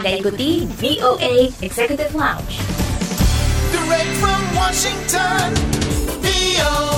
Anda ikuti VOA Executive Lounge. Direct from Washington, VOA.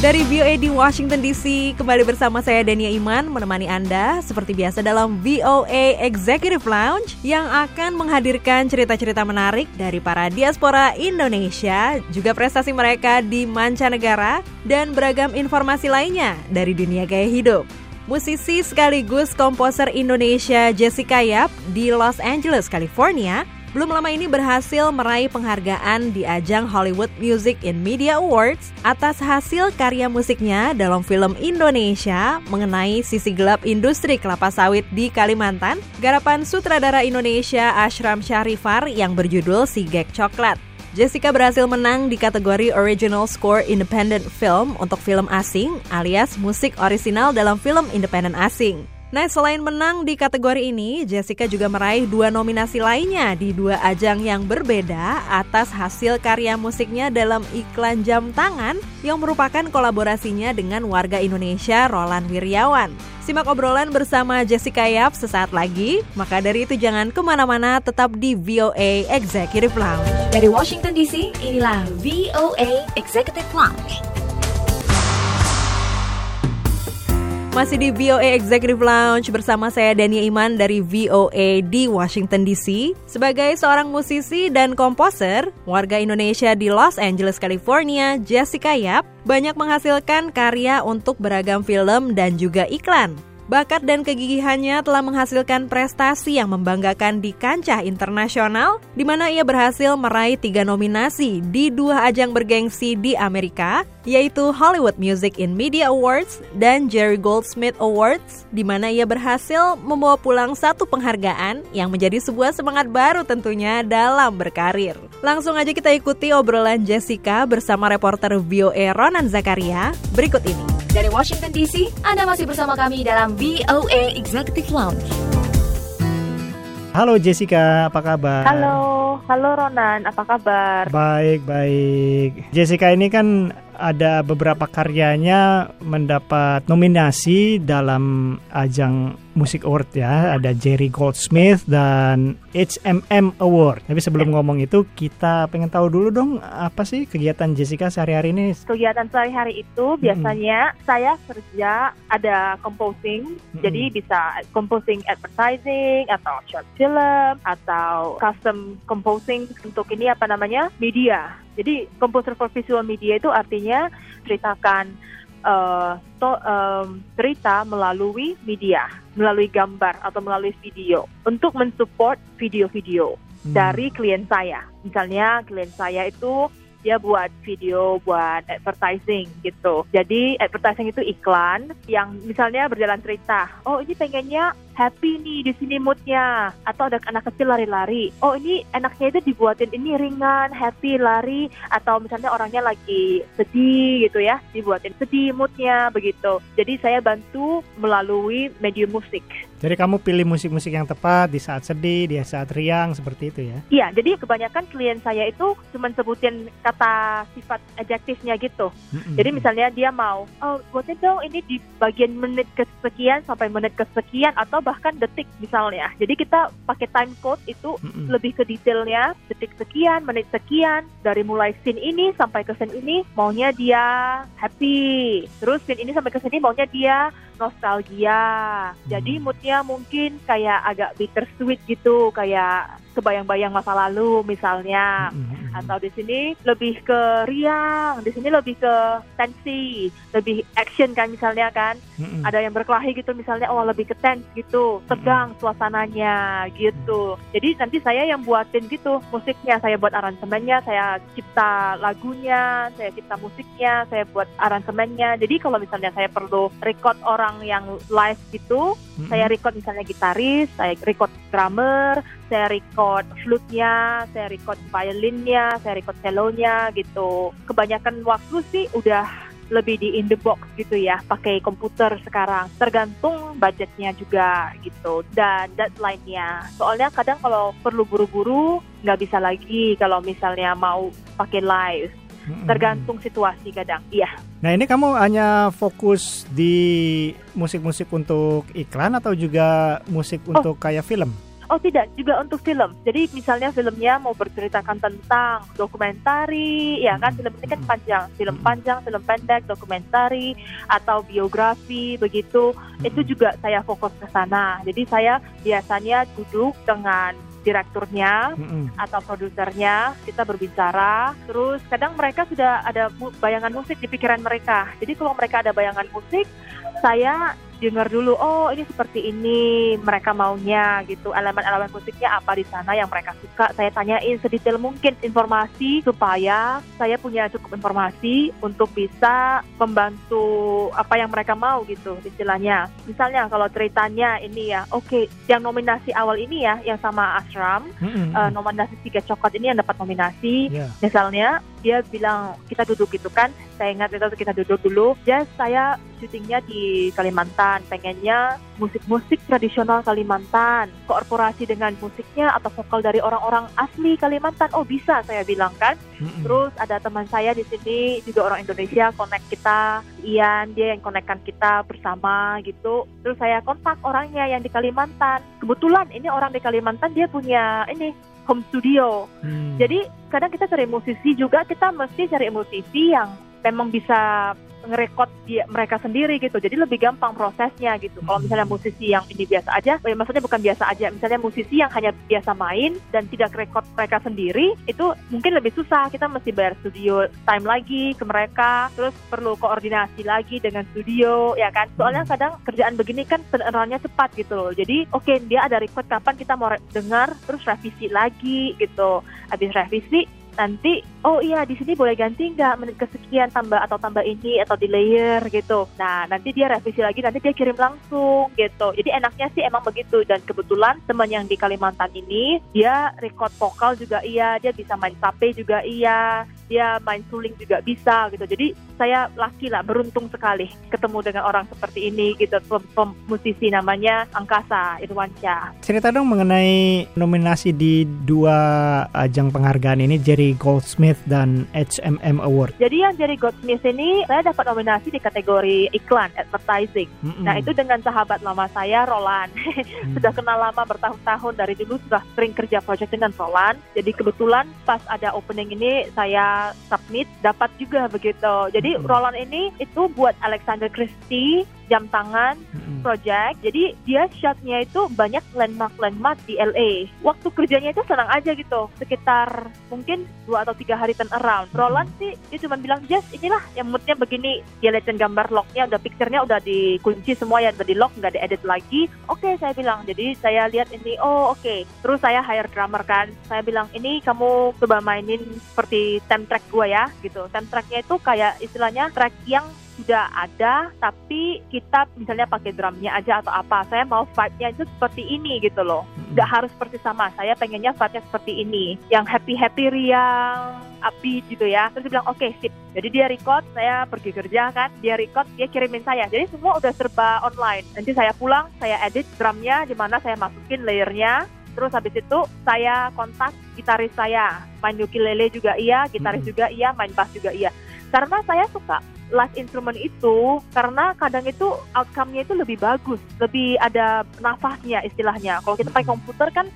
Dari VOA di Washington DC, kembali bersama saya Dania Iman menemani Anda seperti biasa dalam VOA Executive Lounge yang akan menghadirkan cerita-cerita menarik dari para diaspora Indonesia, juga prestasi mereka di mancanegara dan beragam informasi lainnya dari dunia gaya hidup. Musisi sekaligus komposer Indonesia Jessica Yap di Los Angeles, California belum lama ini berhasil meraih penghargaan di ajang Hollywood Music in Media Awards atas hasil karya musiknya dalam film Indonesia mengenai sisi gelap industri kelapa sawit di Kalimantan, garapan sutradara Indonesia Ashram Sharifar yang berjudul Si Gek Coklat. Jessica berhasil menang di kategori Original Score Independent Film untuk film asing alias musik orisinal dalam film independen asing. Nah, selain menang di kategori ini, Jessica juga meraih dua nominasi lainnya di dua ajang yang berbeda atas hasil karya musiknya dalam iklan jam tangan yang merupakan kolaborasinya dengan warga Indonesia Roland Wiryawan. Simak obrolan bersama Jessica Yap sesaat lagi, maka dari itu jangan ke mana-mana, tetap di VOA Executive Lounge. Dari Washington DC, inilah VOA Executive Lounge. Masih di VOA Executive Lounge bersama saya Dania Iman dari VOA di Washington DC. Sebagai seorang musisi dan komposer, warga Indonesia di Los Angeles, California, Jessica Yap banyak menghasilkan karya untuk beragam film dan juga iklan. Bakat dan kegigihannya telah menghasilkan prestasi yang membanggakan di kancah internasional, di mana ia berhasil meraih tiga nominasi di dua ajang bergengsi di Amerika, yaitu Hollywood Music in Media Awards dan Jerry Goldsmith Awards, di mana ia berhasil membawa pulang satu penghargaan yang menjadi sebuah semangat baru tentunya dalam berkarir. Langsung aja kita ikuti obrolan Jessica bersama reporter VOA Ronan Zakaria berikut ini. Dari Washington DC, Anda masih bersama kami dalam VOA Executive Lounge. Halo Jessica, apa kabar? Halo, halo Ronan, apa kabar? Baik, baik. Jessica ini kan ada beberapa karyanya mendapat nominasi dalam ajang Music Award ya. Ada Jerry Goldsmith dan HMM Award. Tapi sebelum ngomong itu kita pengen tahu dulu dong apa sih kegiatan Jessica sehari-hari ini? Kegiatan sehari-hari itu biasanya saya kerja ada composing, Mm-mm. jadi bisa composing advertising atau short film atau custom composing untuk ini apa namanya media. Jadi composer for visual media itu artinya ceritakan eh, to- em, cerita melalui media, melalui gambar atau melalui video untuk mensupport video-video Hmm. dari klien saya. Misalnya klien saya itu dia buat video buat advertising gitu. Jadi advertising itu iklan yang misalnya berjalan cerita. Oh ini pengennya happy nih di sini moodnya. Atau ada anak kecil lari-lari. Oh ini enaknya itu dibuatin ini ringan, happy lari. Atau misalnya orangnya lagi sedih gitu ya, dibuatin sedih moodnya begitu. Jadi saya bantu melalui medium musik. Jadi kamu pilih musik-musik yang tepat di saat sedih, di saat riang seperti itu ya? Iya, jadi kebanyakan klien saya itu cuma sebutin kata sifat adjektifnya gitu. Mm-mm. Jadi misalnya dia mau, oh buatin dong ini di bagian menit kesekian sampai menit kesekian atau bahkan detik misalnya. Jadi kita pakai time code itu Mm-mm. lebih ke detailnya detik sekian, menit sekian dari mulai scene ini sampai ke scene ini maunya dia happy. Terus scene ini sampai ke sini maunya dia nostalgia. Jadi Hmm. moodnya mungkin kayak agak bittersweet gitu, kayak kebayang-bayang masa lalu misalnya. Mm-mm. Atau di sini lebih ke riang, di sini lebih ke tensi, lebih action kan misalnya kan. Ada yang berkelahi gitu misalnya, oh lebih ke tense gitu, tegang suasananya gitu. Jadi nanti saya yang buatin gitu musiknya, saya buat aransemennya, saya cipta lagunya, saya cipta musiknya, saya buat aransemennya. Jadi kalau misalnya saya perlu record orang yang live gitu, Mm-mm. saya record misalnya gitaris, saya record drummer, saya record flute-nya, saya record violinnya, saya record cello-nya gitu. Kebanyakan waktu sih udah lebih di in the box gitu ya, pakai komputer sekarang. Tergantung budgetnya juga gitu dan deadline-nya. Soalnya kadang kalau perlu buru-buru nggak bisa lagi kalau misalnya mau pakai live. Tergantung situasi kadang. Iya. Nah ini kamu hanya fokus di musik-musik untuk iklan atau juga musik untuk kayak film? Oh tidak, juga untuk film. Jadi misalnya filmnya mau berceritakan tentang dokumentari, ya kan film ini kan panjang, film panjang, film pendek, dokumentari atau biografi begitu. Itu juga saya fokus ke sana. Jadi saya biasanya duduk dengan direkturnya Mm-mm. atau produsernya kita berbicara terus kadang mereka sudah ada bayangan musik di pikiran mereka jadi kalau mereka ada bayangan musik saya dengar dulu oh ini seperti ini mereka maunya gitu elemen-elemen musiknya apa di sana yang mereka suka saya tanyain sedetail mungkin informasi supaya saya punya cukup informasi untuk bisa membantu apa yang mereka mau gitu istilahnya misalnya kalau ceritanya ini ya oke yang nominasi awal ini ya yang sama Ashram Mm-mm. eh, nominasi tiga coklat ini yang dapat nominasi Ya. misalnya dia bilang kita duduk gitu kan. Saya ingat itu kita duduk dulu. Ya saya syutingnya di Kalimantan. Pengennya musik-musik tradisional Kalimantan. Korporasi dengan musiknya atau vokal dari orang-orang asli Kalimantan. Oh bisa saya bilang kan Mm-mm. Terus ada teman saya di sini juga orang Indonesia connect kita, Ian dia yang connectkan kita bersama gitu. Terus saya kontak orangnya yang di Kalimantan. Kebetulan ini orang di Kalimantan dia punya ini home studio. Hmm. Jadi kadang kita cari musisi juga kita mesti cari musisi yang memang bisa ngerekod dia mereka sendiri gitu. Jadi lebih gampang prosesnya gitu. Kalau misalnya musisi yang ini biasa aja, eh, maksudnya bukan biasa aja. Misalnya musisi yang hanya biasa main dan tidak rekod mereka sendiri, itu mungkin lebih susah. Kita mesti bayar studio time lagi ke mereka, terus perlu koordinasi lagi dengan studio, ya kan? Soalnya kadang kerjaan begini kan turnaroundnya cepat gitu loh. Jadi oke dia ada record kapan kita mau dengar, terus revisi lagi gitu. Habis revisi nanti oh iya di sini boleh ganti nggak? Menit kesekian tambah atau tambah ini atau di layer gitu. Nah nanti dia revisi lagi nanti dia kirim langsung gitu. Jadi enaknya sih emang begitu. Dan kebetulan teman yang di Kalimantan ini dia record vokal juga iya dia bisa main tape juga iya dia main suling juga bisa gitu. Jadi saya laki lah beruntung sekali ketemu dengan orang seperti ini gitu. Pem, pem- musisi namanya Angkasa Irwansyah. Cerita dong mengenai nominasi di dua ajang penghargaan ini Jerry Goldsmith dan HMM Award. Jadi yang Jerry Goldsmith ini saya dapat nominasi di kategori iklan advertising. Mm-mm. Nah itu dengan sahabat lama saya Roland. Hmm. sudah kenal lama bertahun-tahun dari dulu sudah sering kerja project dengan Roland. Jadi kebetulan pas ada opening ini saya submit dapat juga begitu. Jadi Mm-mm. Roland ini itu buat Alexander Christie jam tangan Mm-mm. project. Jadi dia shotnya itu banyak landmark-landmark di LA. Waktu kerjanya itu senang aja gitu. Sekitar mungkin dua atau tiga hari turn around. Roland sih dia cuma bilang, Jess inilah yang moodnya begini. Dia liatin gambar lognya, udah picture-nya udah dikunci semua ya, udah di lock, nggak diedit lagi. Oke saya bilang, jadi saya lihat ini, oh oke. Terus saya hire drummer kan. Saya bilang, ini kamu coba mainin seperti theme track gue ya gitu. Theme tracknya itu kayak istilahnya track yang sudah ada tapi kita misalnya pakai drumnya aja atau apa saya mau vibe-nya itu seperti ini gitu loh. Nggak harus seperti sama saya pengennya vibe-nya seperti ini. Yang happy happy riang upbeat gitu ya. Terus dia bilang oke sip. Jadi dia record saya pergi kerja kan dia record dia kirimin saya. Jadi semua udah serba online. Nanti saya pulang saya edit drumnya di mana saya masukin layernya. Terus habis itu saya kontak gitaris saya, main ukulele juga iya, gitaris Hmm. juga iya, main bass juga iya. Karena saya suka live instrument itu karena kadang itu outcome-nya itu lebih bagus, lebih ada nafasnya istilahnya. Kalau kita pakai komputer kan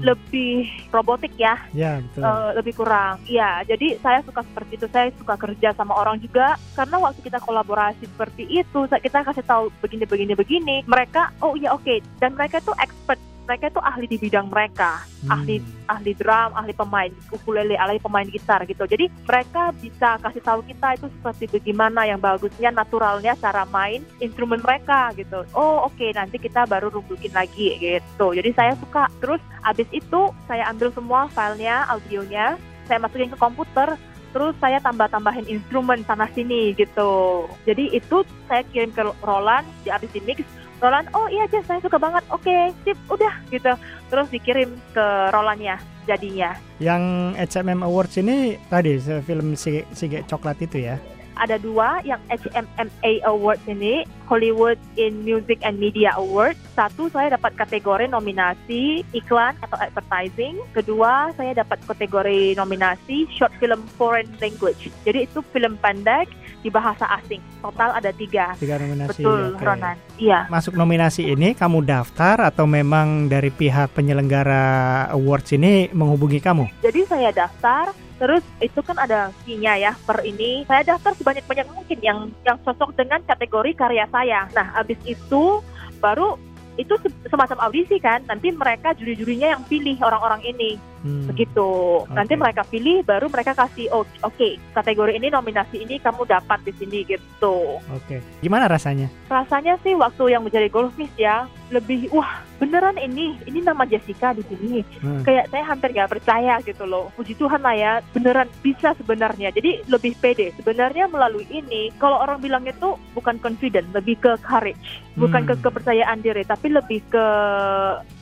lebih robotik ya, Ya betul. eh, lebih kurang. Iya, jadi saya suka seperti itu. Saya suka kerja sama orang juga karena waktu kita kolaborasi seperti itu, kita kasih tahu begini begini begini, mereka oh iya oke dan mereka itu expert. Mereka itu ahli di bidang mereka, Hmm. ahli ahli drum, ahli pemain ukulele, ahli pemain gitar gitu. Jadi mereka bisa kasih tahu kita itu seperti bagaimana yang bagusnya, naturalnya cara main instrumen mereka gitu. Oh oke nanti kita baru rumbukin lagi gitu. Jadi saya suka. Terus abis itu saya ambil semua filenya, audionya, saya masukin ke komputer. Terus saya tambah-tambahin instrumen sana sini gitu. Jadi itu saya kirim ke Roland, di abis di mix. Roland, oh iya Jess, saya suka banget. Oke, sip, udah gitu. Terus dikirim ke Rolandnya jadinya. Yang HMM Awards ini tadi film si Sige Coklat itu ya. Ada dua yang HMMA Awards ini, Hollywood in Music and Media Awards. Satu saya dapat kategori nominasi iklan atau advertising. Kedua saya dapat kategori nominasi short film foreign language. Jadi itu film pendek di bahasa asing. Total ada tiga. Tiga nominasi. Betul, oke. Ronan. Iya. Masuk nominasi ini kamu daftar atau memang dari pihak penyelenggara awards ini menghubungi kamu? Jadi saya daftar, terus itu kan ada fee-nya ya per ini. Saya daftar sebanyak-banyak mungkin yang yang cocok dengan kategori karya saya. Nah, habis itu baru itu se- semacam audisi kan. Nanti mereka juri-jurinya yang pilih orang-orang ini. Hmm. Begitu. Nanti Oke. mereka pilih, baru mereka kasih, oh oke, kategori ini nominasi ini kamu dapat di sini gitu. Oke. Gimana rasanya? Rasanya sih waktu yang menjadi golfis ya, lebih wah beneran ini, ini nama Jessica di sini. Hmm. Kayak saya hampir nggak percaya gitu loh. Puji Tuhan lah ya, beneran bisa sebenarnya. Jadi lebih pede. Sebenarnya melalui ini, kalau orang bilang itu bukan confident, lebih ke courage, bukan Hmm. ke kepercayaan diri, tapi lebih ke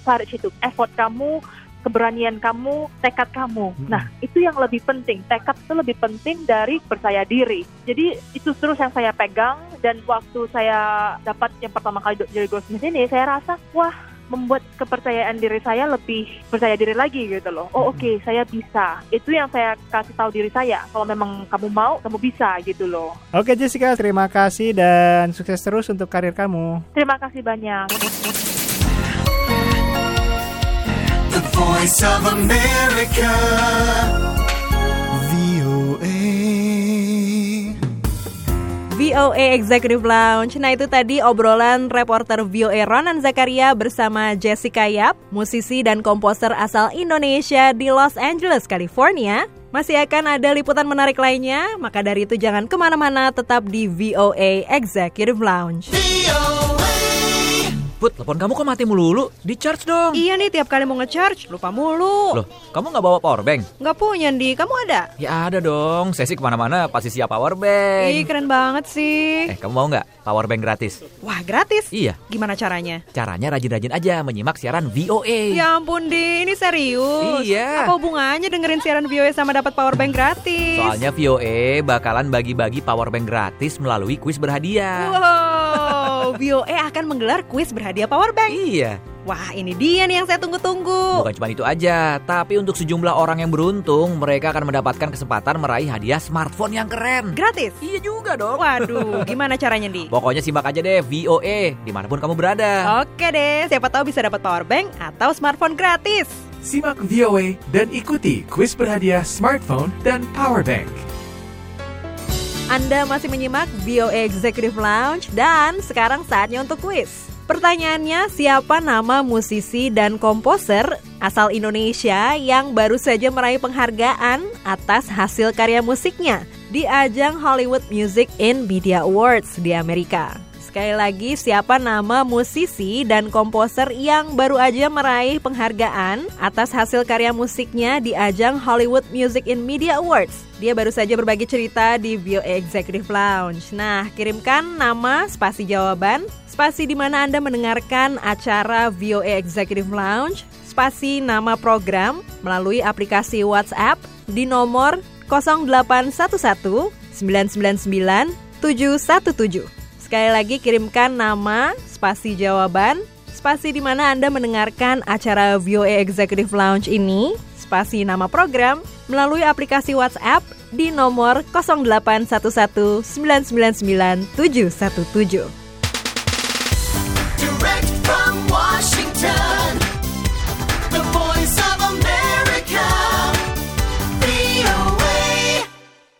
courage itu, effort kamu, keberanian kamu, tekad kamu. Hmm. Nah, itu yang lebih penting. Tekad itu lebih penting dari percaya diri. Jadi itu terus yang saya pegang dan waktu saya dapat yang pertama kali jadi goldsmith ini, saya rasa wah membuat kepercayaan diri saya lebih percaya diri lagi gitu loh. Oh oke, saya bisa. Itu yang saya kasih tahu diri saya. Kalau memang kamu mau, kamu bisa gitu loh. Oke Jessica, terima kasih dan sukses terus untuk karir kamu. Terima kasih banyak. The voice of America. VOA. VOA Executive Lounge. Nah itu tadi obrolan reporter VOA Ronan Zakaria bersama Jessica Yap, musisi dan komposer asal Indonesia di Los Angeles, California. Masih akan ada liputan menarik lainnya, maka dari itu jangan ke mana-mana, tetap di VOA Executive Lounge. VOA. Put, telepon kamu kok mati melulu? Di charge dong. Iya nih, tiap kali mau ngecharge, lupa mulu. Loh, kamu nggak bawa power bank? Nggak punya, Di. Kamu ada? Ya ada dong. Saya sih ke mana-mana pasti siap Ih, power bank. keren banget sih. Eh, kamu mau nggak power bank gratis? Wah, gratis? Iya. Gimana caranya? Caranya rajin-rajin aja menyimak siaran VOA. Ya ampun, Di. Ini serius. Iya. Apa hubungannya dengerin siaran VOA sama dapat power bank gratis? Soalnya VOA bakalan bagi-bagi power bank gratis melalui kuis berhadiah. Wow, VOA akan menggelar kuis berhadiah power bank. Iya, Wah, ini dia nih yang saya tunggu-tunggu. bukan cuma itu aja, tapi untuk sejumlah orang yang beruntung, mereka akan mendapatkan kesempatan meraih hadiah smartphone yang keren. Gratis. Iya juga dong. Waduh, gimana caranya, Di? Pokoknya simak aja deh VOA di mana pun kamu berada. Oke deh, siapa tahu bisa dapat power bank atau smartphone gratis. Simak VOA dan ikuti kuis berhadiah smartphone dan power bank. Anda masih menyimak VOA Executive Lounge dan sekarang saatnya untuk kuis. Pertanyaannya, siapa nama musisi dan komposer asal Indonesia yang baru saja meraih penghargaan atas hasil karya musiknya di ajang Hollywood Music in Media Awards di Amerika? Sekali lagi, siapa nama musisi dan komposer yang baru aja meraih penghargaan atas hasil karya musiknya di ajang Hollywood Music in Media Awards? Dia baru saja berbagi cerita di VOA Executive Lounge. Nah, kirimkan nama, spasi jawaban, spasi di mana Anda mendengarkan acara VOA Executive Lounge, spasi nama program melalui aplikasi WhatsApp di nomor 0811 999 717. Sekali lagi kirimkan nama, spasi jawaban, spasi di mana Anda mendengarkan acara VOA Executive Lounge ini, spasi nama program melalui aplikasi WhatsApp di nomor 0811 999 717.